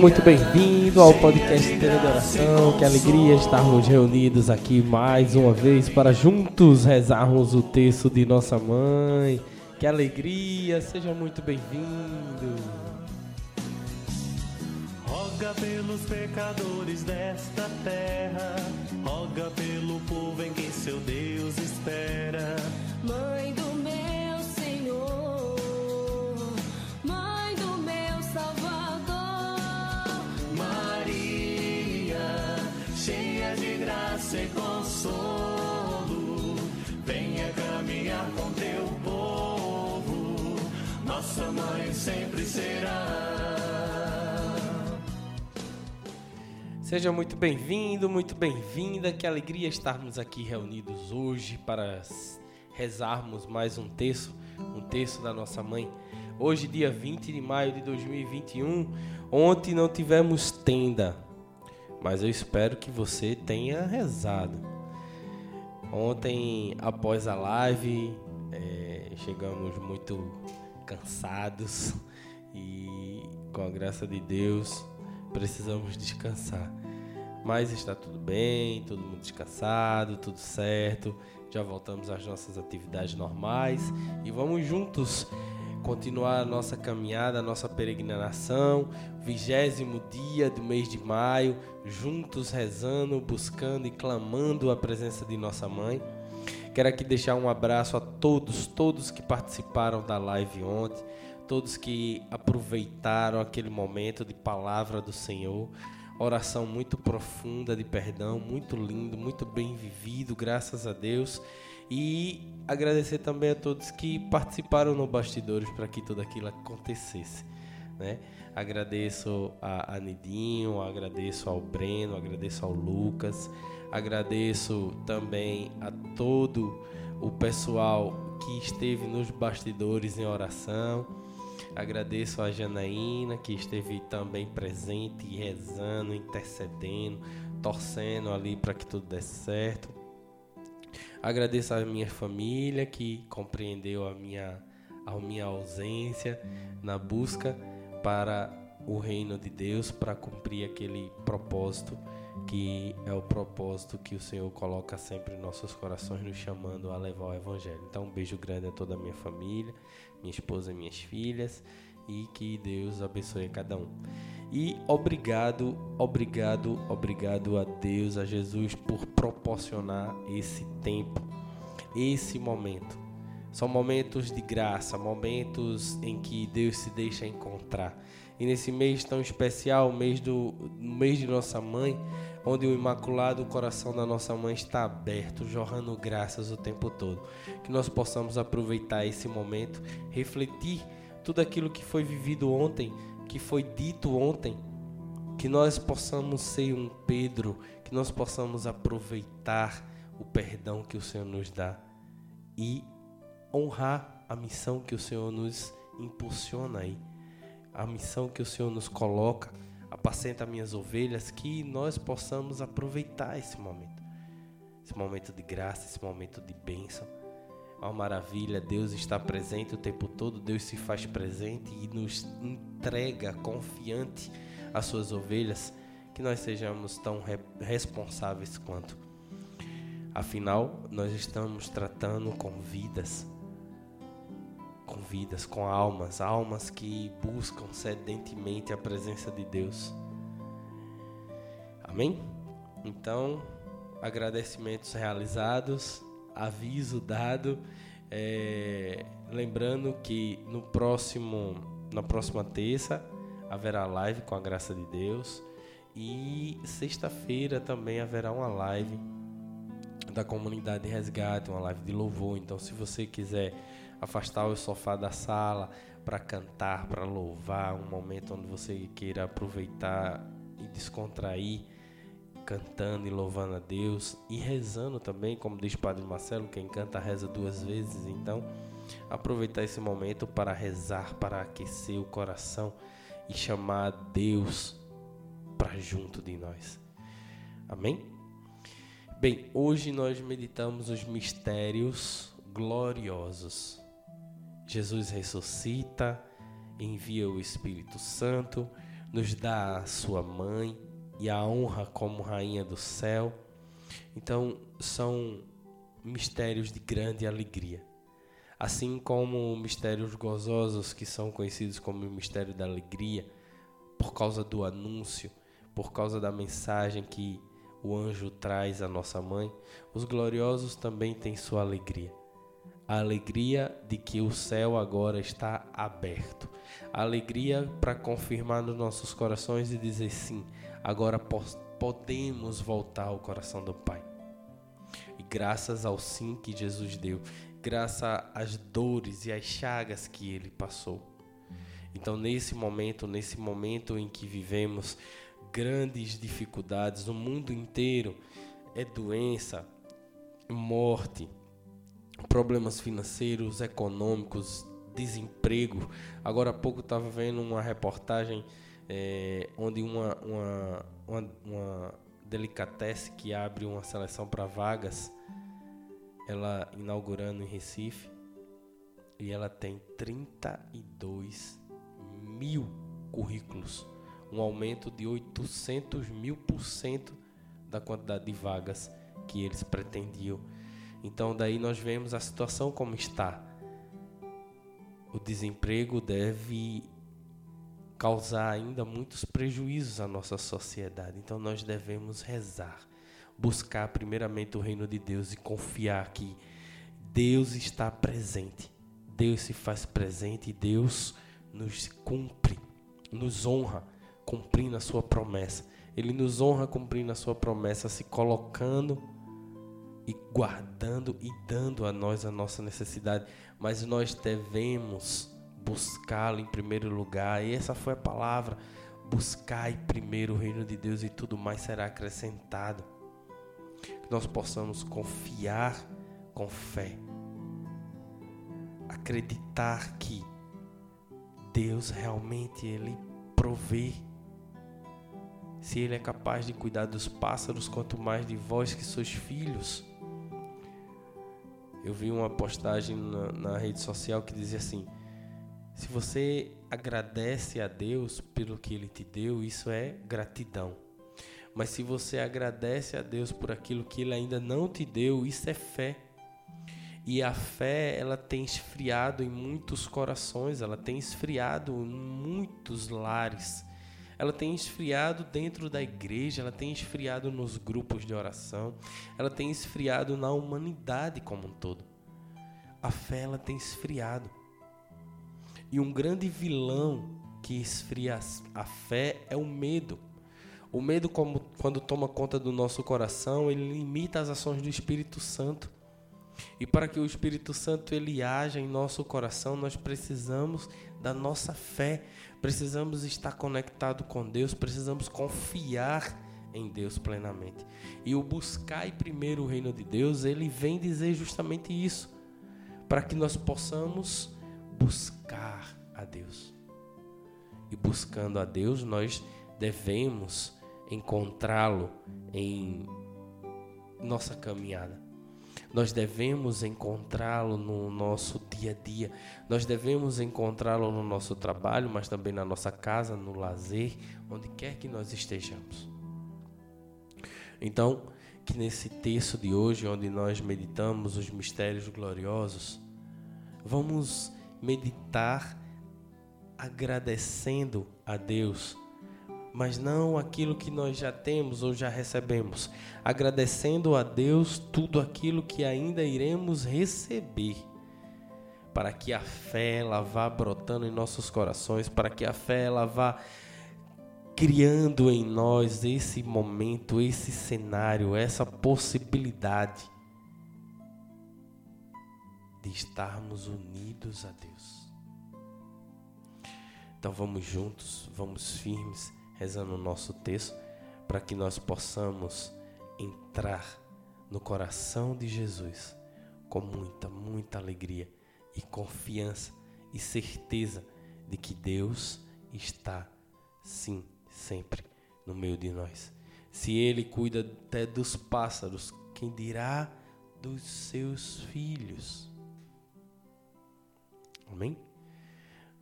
muito bem-vindo ao podcast Inteira de Oração. Que alegria estarmos reunidos aqui mais uma vez para juntos rezarmos o texto de nossa mãe. Que alegria, seja muito bem-vindo. Roga pelos pecadores desta terra, roga pelo povo em quem seu Deus espera. Mãe e consolo, venha caminhar com teu povo, nossa mãe sempre será. Seja muito bem-vindo, muito bem-vinda. Que alegria estarmos aqui reunidos hoje para rezarmos mais um texto, um texto da nossa mãe. Hoje, dia 20 de maio de 2021. Ontem não tivemos tenda, mas eu espero que você tenha rezado. Ontem, após a live, eh, chegamos muito cansados e, com a graça de Deus, precisamos descansar. Mas está tudo bem, todo mundo descansado, tudo certo. Já voltamos às nossas atividades normais e vamos juntos continuar a nossa caminhada, a nossa peregrinação, vigésimo dia do mês de maio, juntos rezando, buscando e clamando a presença de nossa mãe. Quero aqui deixar um abraço a todos, todos que participaram da live ontem, todos que aproveitaram aquele momento de palavra do Senhor. Oração muito profunda de perdão, muito lindo, muito bem vivido, graças a Deus. E agradecer também a todos que participaram no bastidores para que tudo aquilo acontecesse. Né? Agradeço a, a Nidinho, agradeço ao Breno, agradeço ao Lucas, agradeço também a todo o pessoal que esteve nos bastidores em oração. Agradeço a Janaína, que esteve também presente, rezando, intercedendo, torcendo ali para que tudo desse certo. Agradeço a minha família que compreendeu a minha, a minha ausência na busca para o reino de Deus, para cumprir aquele propósito que é o propósito que o Senhor coloca sempre em nossos corações, nos chamando a levar o Evangelho. Então, um beijo grande a toda a minha família, minha esposa minhas filhas, e que Deus abençoe cada um. E obrigado, obrigado, obrigado a Deus, a Jesus, por proporcionar esse tempo, esse momento. São momentos de graça, momentos em que Deus se deixa encontrar. E nesse mês tão especial, mês do mês de nossa mãe, onde o imaculado coração da nossa mãe está aberto, jorrando graças o tempo todo. Que nós possamos aproveitar esse momento, refletir tudo aquilo que foi vivido ontem, que foi dito ontem, que nós possamos ser um Pedro, que nós possamos aproveitar o perdão que o Senhor nos dá e honrar a missão que o Senhor nos impulsiona aí, a missão que o Senhor nos coloca, apacenta minhas ovelhas, que nós possamos aproveitar esse momento, esse momento de graça, esse momento de bênção. Uma maravilha, Deus está presente o tempo todo, Deus se faz presente e nos entrega confiante às suas ovelhas, que nós sejamos tão re responsáveis quanto. Afinal, nós estamos tratando com vidas, com vidas, com almas, almas que buscam sedentemente a presença de Deus. Amém? Então, agradecimentos realizados, aviso dado, é, lembrando que no próximo, na próxima terça haverá live com a graça de Deus e sexta-feira também haverá uma live da comunidade resgate, uma live de louvor. Então, se você quiser afastar o sofá da sala para cantar, para louvar, um momento onde você queira aproveitar e descontrair, cantando e louvando a Deus e rezando também, como diz o Padre Marcelo, quem canta reza duas vezes. Então, aproveitar esse momento para rezar, para aquecer o coração e chamar Deus para junto de nós. Amém? Bem, hoje nós meditamos os mistérios gloriosos. Jesus ressuscita, envia o Espírito Santo, nos dá a sua mãe e a honra como rainha do céu. Então, são mistérios de grande alegria. Assim como mistérios gozosos que são conhecidos como o mistério da alegria, por causa do anúncio, por causa da mensagem que o anjo traz à nossa mãe, os gloriosos também têm sua alegria. A alegria de que o céu agora está aberto. A alegria para confirmar nos nossos corações e dizer sim, agora podemos voltar ao coração do Pai. E graças ao sim que Jesus deu, graças às dores e às chagas que ele passou. Então, nesse momento, nesse momento em que vivemos grandes dificuldades, o mundo inteiro é doença, morte, problemas financeiros, econômicos, desemprego. Agora há pouco estava vendo uma reportagem é, onde uma, uma, uma, uma delicatesse que abre uma seleção para vagas, ela inaugurando em Recife, e ela tem 32 mil currículos um aumento de 800 mil por cento da quantidade de vagas que eles pretendiam. Então, daí nós vemos a situação como está. O desemprego deve causar ainda muitos prejuízos à nossa sociedade. Então, nós devemos rezar, buscar primeiramente o reino de Deus e confiar que Deus está presente. Deus se faz presente e Deus nos cumpre, nos honra cumprindo a sua promessa. Ele nos honra cumprindo a sua promessa, se colocando e guardando e dando a nós a nossa necessidade. Mas nós devemos buscá-lo em primeiro lugar. E essa foi a palavra. Buscai primeiro o reino de Deus e tudo mais será acrescentado. Que nós possamos confiar com fé. Acreditar que Deus realmente ele provê se ele é capaz de cuidar dos pássaros, quanto mais de vós que sois filhos. Eu vi uma postagem na, na rede social que dizia assim: se você agradece a Deus pelo que Ele te deu, isso é gratidão. Mas se você agradece a Deus por aquilo que Ele ainda não te deu, isso é fé. E a fé, ela tem esfriado em muitos corações, ela tem esfriado em muitos lares ela tem esfriado dentro da igreja, ela tem esfriado nos grupos de oração, ela tem esfriado na humanidade como um todo. A fé ela tem esfriado. E um grande vilão que esfria a fé é o medo. O medo, como, quando toma conta do nosso coração, ele limita as ações do Espírito Santo. E para que o Espírito Santo ele haja em nosso coração, nós precisamos da nossa fé. Precisamos estar conectado com Deus, precisamos confiar em Deus plenamente. E o buscar primeiro o reino de Deus, ele vem dizer justamente isso, para que nós possamos buscar a Deus. E buscando a Deus, nós devemos encontrá-lo em nossa caminhada. Nós devemos encontrá-lo no nosso dia a dia. Nós devemos encontrá-lo no nosso trabalho, mas também na nossa casa, no lazer, onde quer que nós estejamos. Então, que nesse texto de hoje, onde nós meditamos os mistérios gloriosos, vamos meditar agradecendo a Deus mas não aquilo que nós já temos ou já recebemos, agradecendo a Deus tudo aquilo que ainda iremos receber, para que a fé ela vá brotando em nossos corações, para que a fé ela vá criando em nós esse momento, esse cenário, essa possibilidade de estarmos unidos a Deus. Então vamos juntos, vamos firmes rezando o nosso texto, para que nós possamos entrar no coração de Jesus com muita, muita alegria e confiança e certeza de que Deus está, sim, sempre no meio de nós. Se Ele cuida até dos pássaros, quem dirá dos seus filhos? Amém?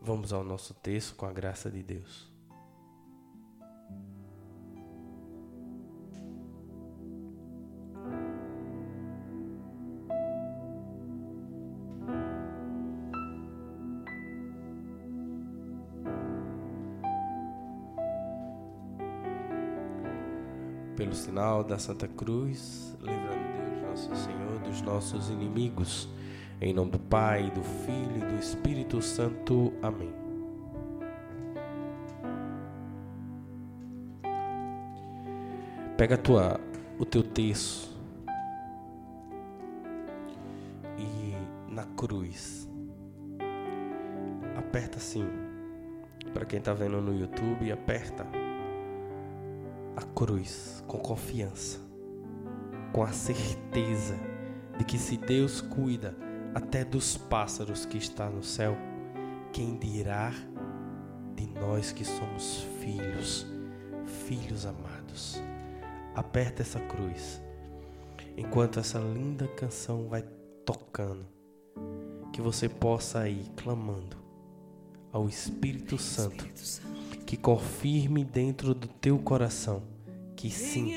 Vamos ao nosso texto com a graça de Deus. Sinal da Santa Cruz, lembrando Deus, nosso Senhor, dos nossos inimigos. Em nome do Pai, do Filho e do Espírito Santo. Amém. Pega a tua, o teu texto e na cruz aperta assim. Para quem está vendo no YouTube, aperta a cruz com confiança, com a certeza de que se Deus cuida até dos pássaros que está no céu, quem dirá de nós que somos filhos, filhos amados. Aperta essa cruz, enquanto essa linda canção vai tocando, que você possa ir clamando ao Espírito Santo, que confirme dentro do teu coração que sim,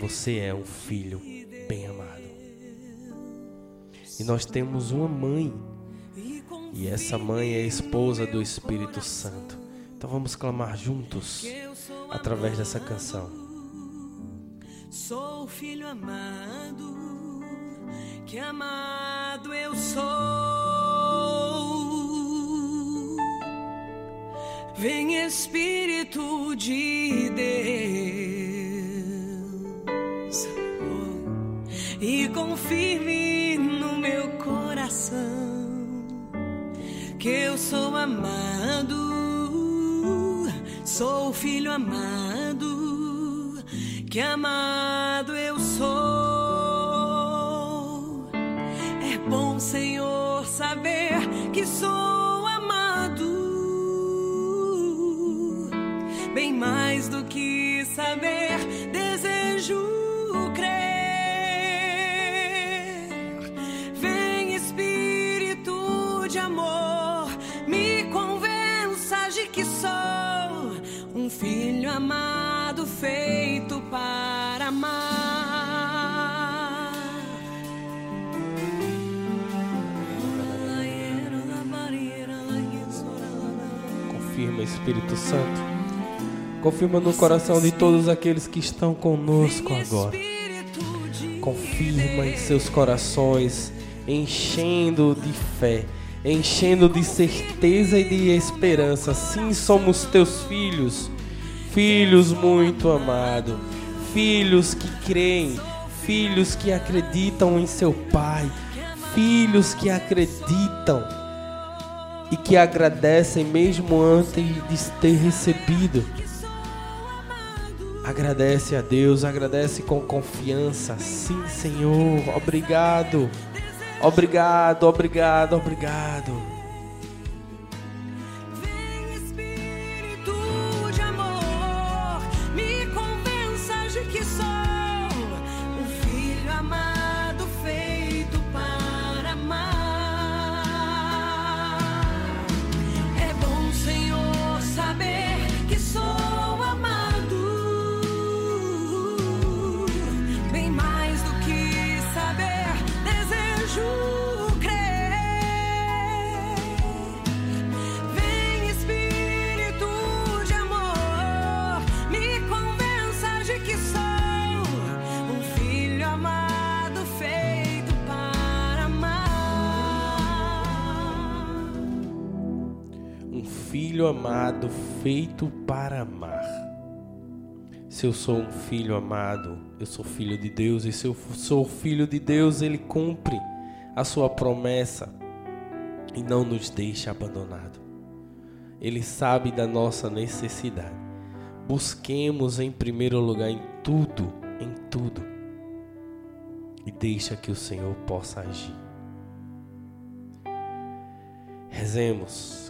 você é um filho bem amado. E nós temos uma mãe. E essa mãe é a esposa do Espírito Santo. Então vamos clamar juntos através dessa canção. Sou filho amado, que amado eu sou. Vem Espírito de Deus. Oh, e confirme no meu coração que eu sou amado, sou filho amado, que amado eu sou. Espírito Santo. Confirma no coração de todos aqueles que estão conosco agora. Confirma em seus corações, enchendo de fé, enchendo de certeza e de esperança. Sim, somos teus filhos, filhos muito amados, filhos que creem, filhos que acreditam em seu Pai, filhos que acreditam e que agradecem mesmo antes de ter recebido. Agradece a Deus, agradece com confiança. Sim, Senhor, obrigado. Obrigado, obrigado, obrigado. Feito para amar. Se eu sou um filho amado, eu sou filho de Deus, e se eu sou filho de Deus, Ele cumpre a sua promessa e não nos deixa abandonado. Ele sabe da nossa necessidade. busquemos em primeiro lugar em tudo, em tudo, e deixa que o Senhor possa agir. Rezemos,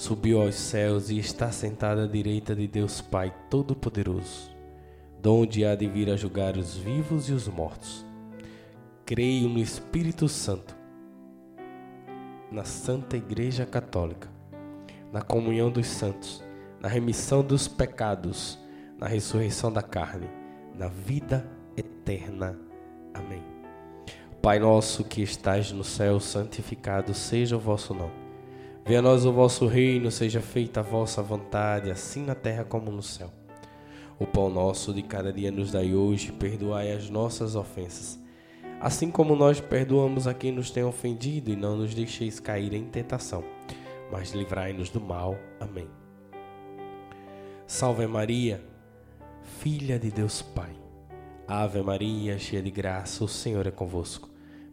subiu aos céus e está sentado à direita de Deus Pai Todo-Poderoso, donde há de vir a julgar os vivos e os mortos. Creio no Espírito Santo, na Santa Igreja Católica, na comunhão dos santos, na remissão dos pecados, na ressurreição da carne, na vida eterna. Amém. Pai nosso que estais no céu, santificado seja o vosso nome. Venha a nós o vosso reino, seja feita a vossa vontade, assim na terra como no céu. O pão nosso de cada dia nos dai hoje, perdoai as nossas ofensas, assim como nós perdoamos a quem nos tem ofendido, e não nos deixeis cair em tentação, mas livrai-nos do mal. Amém. Salve Maria, filha de Deus Pai. Ave Maria, cheia de graça, o Senhor é convosco.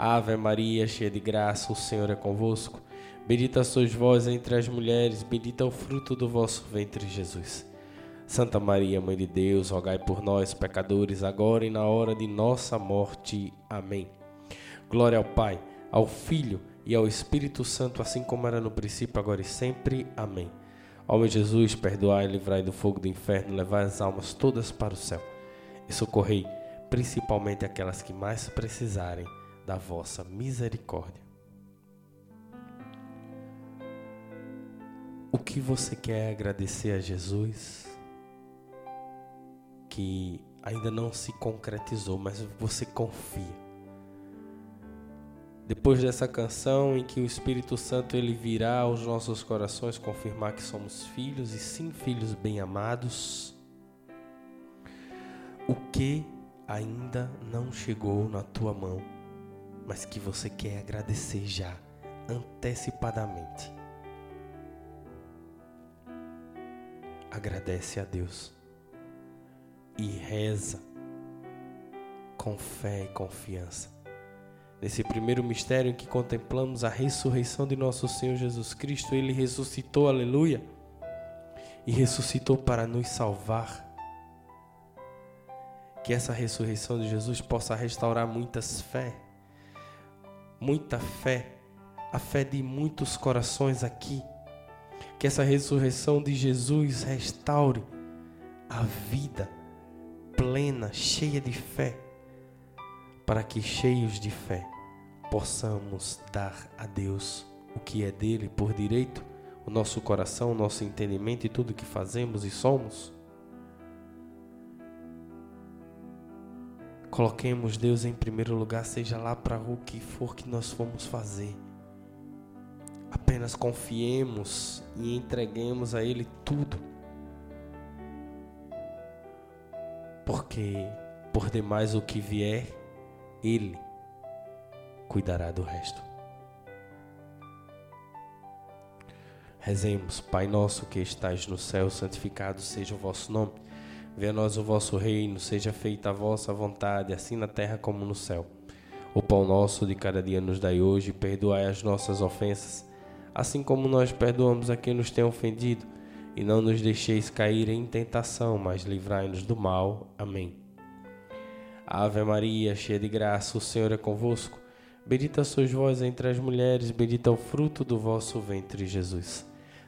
Ave Maria, cheia de graça, o Senhor é convosco. Bendita sois vós entre as mulheres, bendito é o fruto do vosso ventre, Jesus. Santa Maria, Mãe de Deus, rogai por nós, pecadores, agora e na hora de nossa morte. Amém. Glória ao Pai, ao Filho e ao Espírito Santo, assim como era no princípio, agora e sempre. Amém. Ó meu Jesus, perdoai livrai do fogo do inferno, levai as almas todas para o céu e socorrei principalmente aquelas que mais precisarem da vossa misericórdia. O que você quer agradecer a Jesus que ainda não se concretizou, mas você confia. Depois dessa canção em que o Espírito Santo ele virá aos nossos corações confirmar que somos filhos e sim filhos bem-amados, o que ainda não chegou na tua mão? Mas que você quer agradecer já, antecipadamente. Agradece a Deus e reza com fé e confiança. Nesse primeiro mistério em que contemplamos a ressurreição de nosso Senhor Jesus Cristo, ele ressuscitou, aleluia, e ressuscitou para nos salvar. Que essa ressurreição de Jesus possa restaurar muitas fé muita fé, a fé de muitos corações aqui. Que essa ressurreição de Jesus restaure a vida plena, cheia de fé, para que cheios de fé possamos dar a Deus o que é dele por direito, o nosso coração, o nosso entendimento e tudo que fazemos e somos. Coloquemos Deus em primeiro lugar, seja lá para o que for que nós formos fazer. Apenas confiemos e entreguemos a Ele tudo. Porque, por demais o que vier, Ele cuidará do resto. Rezemos, Pai nosso que estais no céu, santificado seja o vosso nome. Venha a nós o vosso reino, seja feita a vossa vontade, assim na terra como no céu. O pão nosso de cada dia nos dai hoje, perdoai as nossas ofensas, assim como nós perdoamos a quem nos tem ofendido, e não nos deixeis cair em tentação, mas livrai-nos do mal. Amém. Ave Maria, cheia de graça, o Senhor é convosco. Bendita sois vós entre as mulheres, bendito é o fruto do vosso ventre, Jesus.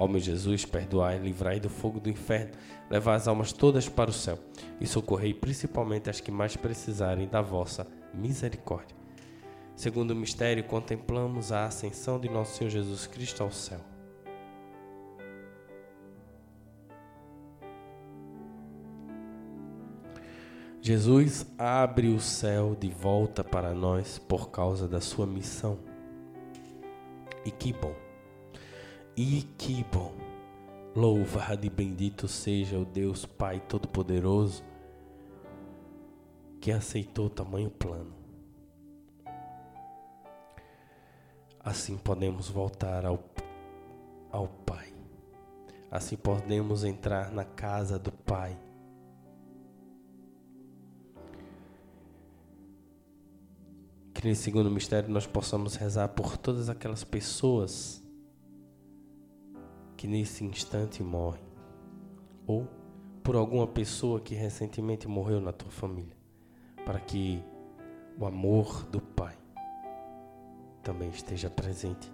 Ó meu Jesus, perdoai, livrai do fogo do inferno, levai as almas todas para o céu e socorrei principalmente as que mais precisarem da vossa misericórdia. Segundo o mistério, contemplamos a ascensão de nosso Senhor Jesus Cristo ao céu. Jesus abre o céu de volta para nós por causa da sua missão. E que bom! E que bom! Louvado e bendito seja o Deus Pai Todo-Poderoso que aceitou tamanho plano Assim podemos voltar ao, ao Pai. Assim podemos entrar na casa do Pai. Que nesse segundo mistério nós possamos rezar por todas aquelas pessoas que nesse instante morrem, ou por alguma pessoa que recentemente morreu na tua família, para que o amor do Pai também esteja presente.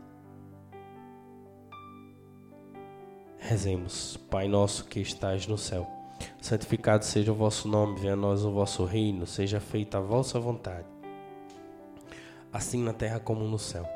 Rezemos, Pai nosso que estás no céu, santificado seja o vosso nome, venha a nós o vosso reino, seja feita a vossa vontade, assim na terra como no céu.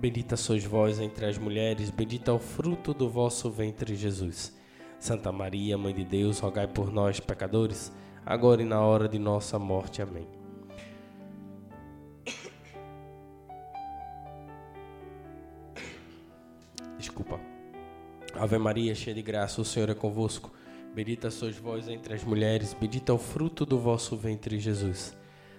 Bendita sois vós entre as mulheres, bendito é o fruto do vosso ventre, Jesus. Santa Maria, Mãe de Deus, rogai por nós, pecadores, agora e na hora de nossa morte. Amém. Desculpa. Ave Maria, cheia de graça, o Senhor é convosco. Bendita sois vós entre as mulheres, bendito é o fruto do vosso ventre, Jesus.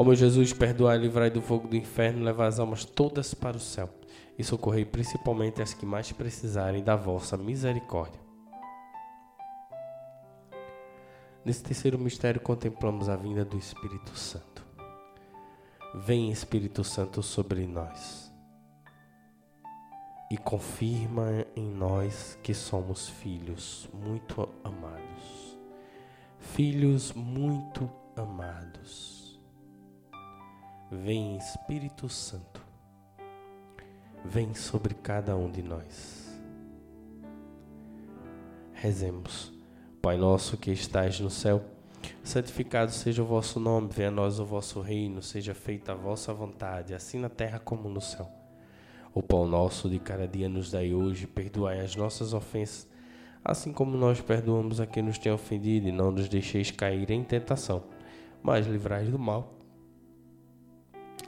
Ó meu Jesus, perdoai livrai do fogo do inferno, levai as almas todas para o céu e socorrei principalmente as que mais precisarem da vossa misericórdia. Nesse terceiro mistério contemplamos a vinda do Espírito Santo. Vem Espírito Santo sobre nós e confirma em nós que somos filhos muito amados. Filhos muito amados. Vem Espírito Santo, vem sobre cada um de nós. Rezemos. Pai nosso que estais no céu, santificado seja o vosso nome, venha a nós o vosso reino, seja feita a vossa vontade, assim na terra como no céu. O pão nosso de cada dia nos dai hoje, perdoai as nossas ofensas, assim como nós perdoamos a quem nos tem ofendido, e não nos deixeis cair em tentação, mas livrai do mal.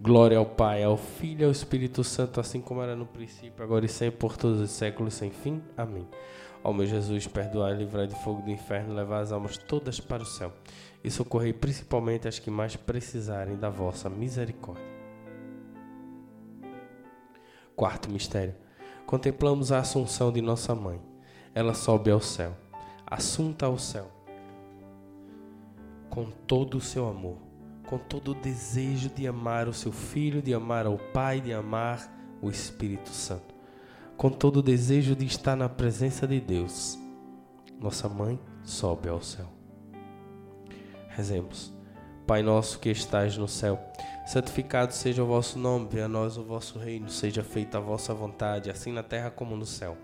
Glória ao Pai, ao Filho e ao Espírito Santo, assim como era no princípio, agora e sempre, por todos os séculos sem fim. Amém. Ó meu Jesus, perdoai, livrai do fogo do inferno, levai as almas todas para o céu e socorrei principalmente as que mais precisarem da vossa misericórdia. Quarto mistério. Contemplamos a assunção de nossa mãe. Ela sobe ao céu, assunta ao céu, com todo o seu amor, com todo o desejo de amar o seu filho, de amar ao Pai, de amar o Espírito Santo, com todo o desejo de estar na presença de Deus. Nossa mãe sobe ao céu. Rezemos. Pai nosso que estais no céu, santificado seja o vosso nome, venha a nós o vosso reino, seja feita a vossa vontade, assim na terra como no céu.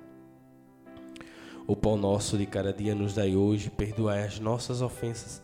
O pão nosso de cada dia nos dai hoje, perdoai as nossas ofensas,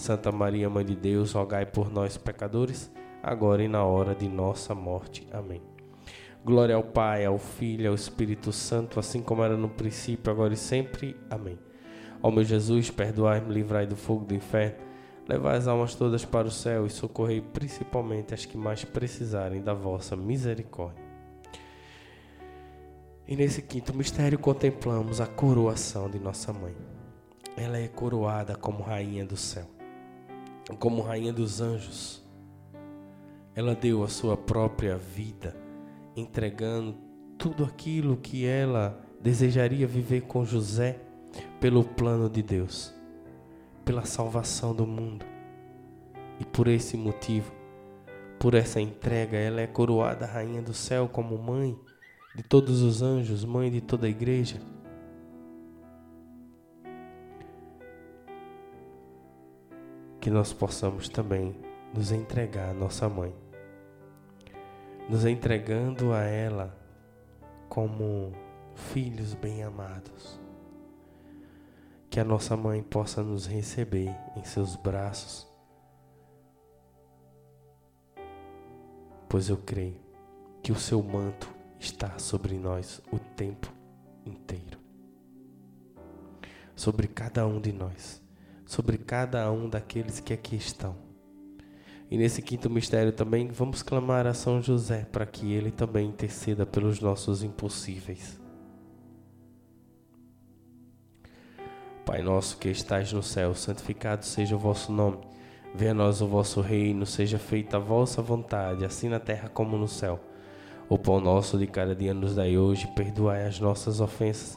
Santa Maria, Mãe de Deus, rogai por nós, pecadores, agora e na hora de nossa morte. Amém. Glória ao Pai, ao Filho ao Espírito Santo, assim como era no princípio, agora e sempre. Amém. Ó meu Jesus, perdoai-me, livrai do fogo do inferno Levai as almas todas para o céu e socorrei principalmente as que mais precisarem da vossa misericórdia. E nesse quinto mistério contemplamos a coroação de nossa mãe. Ela é coroada como rainha do céu, como rainha dos anjos. Ela deu a sua própria vida, entregando tudo aquilo que ela desejaria viver com José pelo plano de Deus pela salvação do mundo. E por esse motivo, por essa entrega, ela é coroada rainha do céu como mãe de todos os anjos, mãe de toda a igreja. Que nós possamos também nos entregar à nossa mãe, nos entregando a ela como filhos bem amados que a nossa mãe possa nos receber em seus braços, pois eu creio que o seu manto está sobre nós o tempo inteiro. Sobre cada um de nós, sobre cada um daqueles que aqui estão. E nesse quinto mistério também vamos clamar a São José para que ele também interceda pelos nossos impossíveis. Pai nosso que estais no céu, santificado seja o vosso nome. Venha a nós o vosso reino, seja feita a vossa vontade, assim na terra como no céu. O pão nosso de cada dia nos dai hoje, perdoai as nossas ofensas,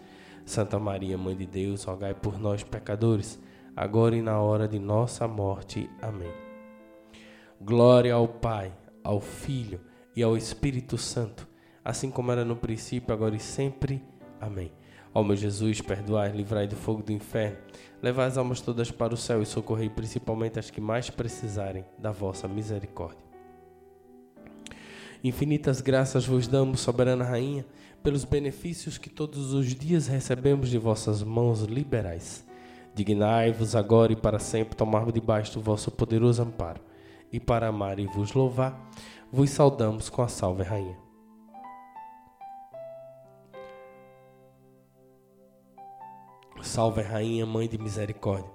Santa Maria, Mãe de Deus, rogai por nós, pecadores, agora e na hora de nossa morte. Amém. Glória ao Pai, ao Filho e ao Espírito Santo, assim como era no princípio, agora e sempre. Amém. Ó meu Jesus, perdoai, livrai do fogo do inferno, levai as almas todas para o céu e socorrei principalmente as que mais precisarem da vossa misericórdia. Infinitas graças vos damos, soberana rainha, pelos benefícios que todos os dias recebemos de vossas mãos liberais. Dignai-vos agora e para sempre tomarmos debaixo do vosso poderoso amparo, e para amar e vos louvar, vos saudamos com a salve rainha. Salve, Rainha, Mãe de Misericórdia,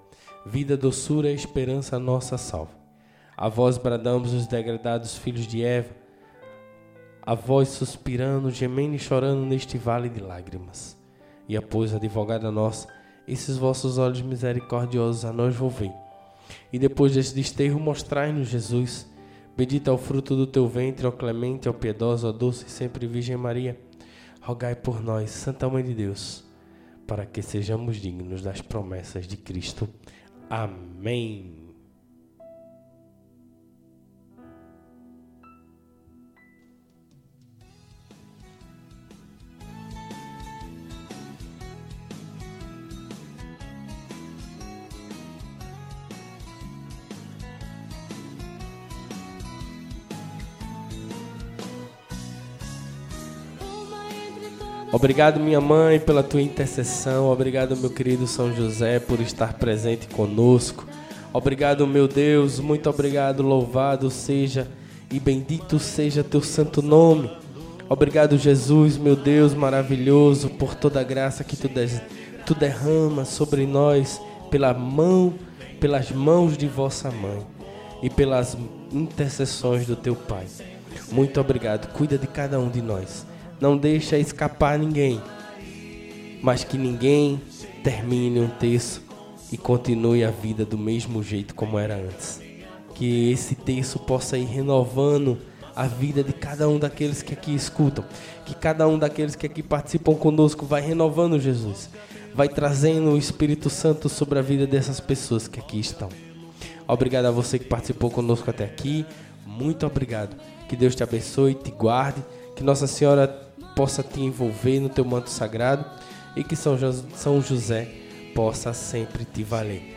vida, doçura e esperança, nossa salve. A vós bradamos os degradados filhos de Eva, a vós suspirando, gemendo e chorando neste vale de lágrimas. E após, advogada nossa, esses vossos olhos misericordiosos a nós volvei. E depois deste desterro, mostrai-nos Jesus. Bendito é o fruto do teu ventre, ó clemente, ó piedosa, ó doce e sempre Virgem Maria. Rogai por nós, Santa Mãe de Deus para que sejamos dignos das promessas de Cristo. Amém. Obrigado, minha mãe, pela tua intercessão. Obrigado, meu querido São José, por estar presente conosco. Obrigado, meu Deus. Muito obrigado. Louvado seja e bendito seja teu santo nome. Obrigado, Jesus, meu Deus maravilhoso, por toda a graça que tu, des, tu derrama sobre nós pela mão, pelas mãos de vossa mãe e pelas intercessões do teu Pai. Muito obrigado. Cuida de cada um de nós não deixa escapar ninguém, mas que ninguém termine um texto e continue a vida do mesmo jeito como era antes. Que esse texto possa ir renovando a vida de cada um daqueles que aqui escutam, que cada um daqueles que aqui participam conosco vai renovando Jesus, vai trazendo o Espírito Santo sobre a vida dessas pessoas que aqui estão. Obrigado a você que participou conosco até aqui. Muito obrigado. Que Deus te abençoe, te guarde, que Nossa Senhora possa te envolver no teu manto sagrado e que São, São José possa sempre te valer.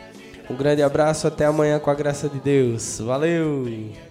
Um grande abraço, até amanhã com a graça de Deus. Valeu!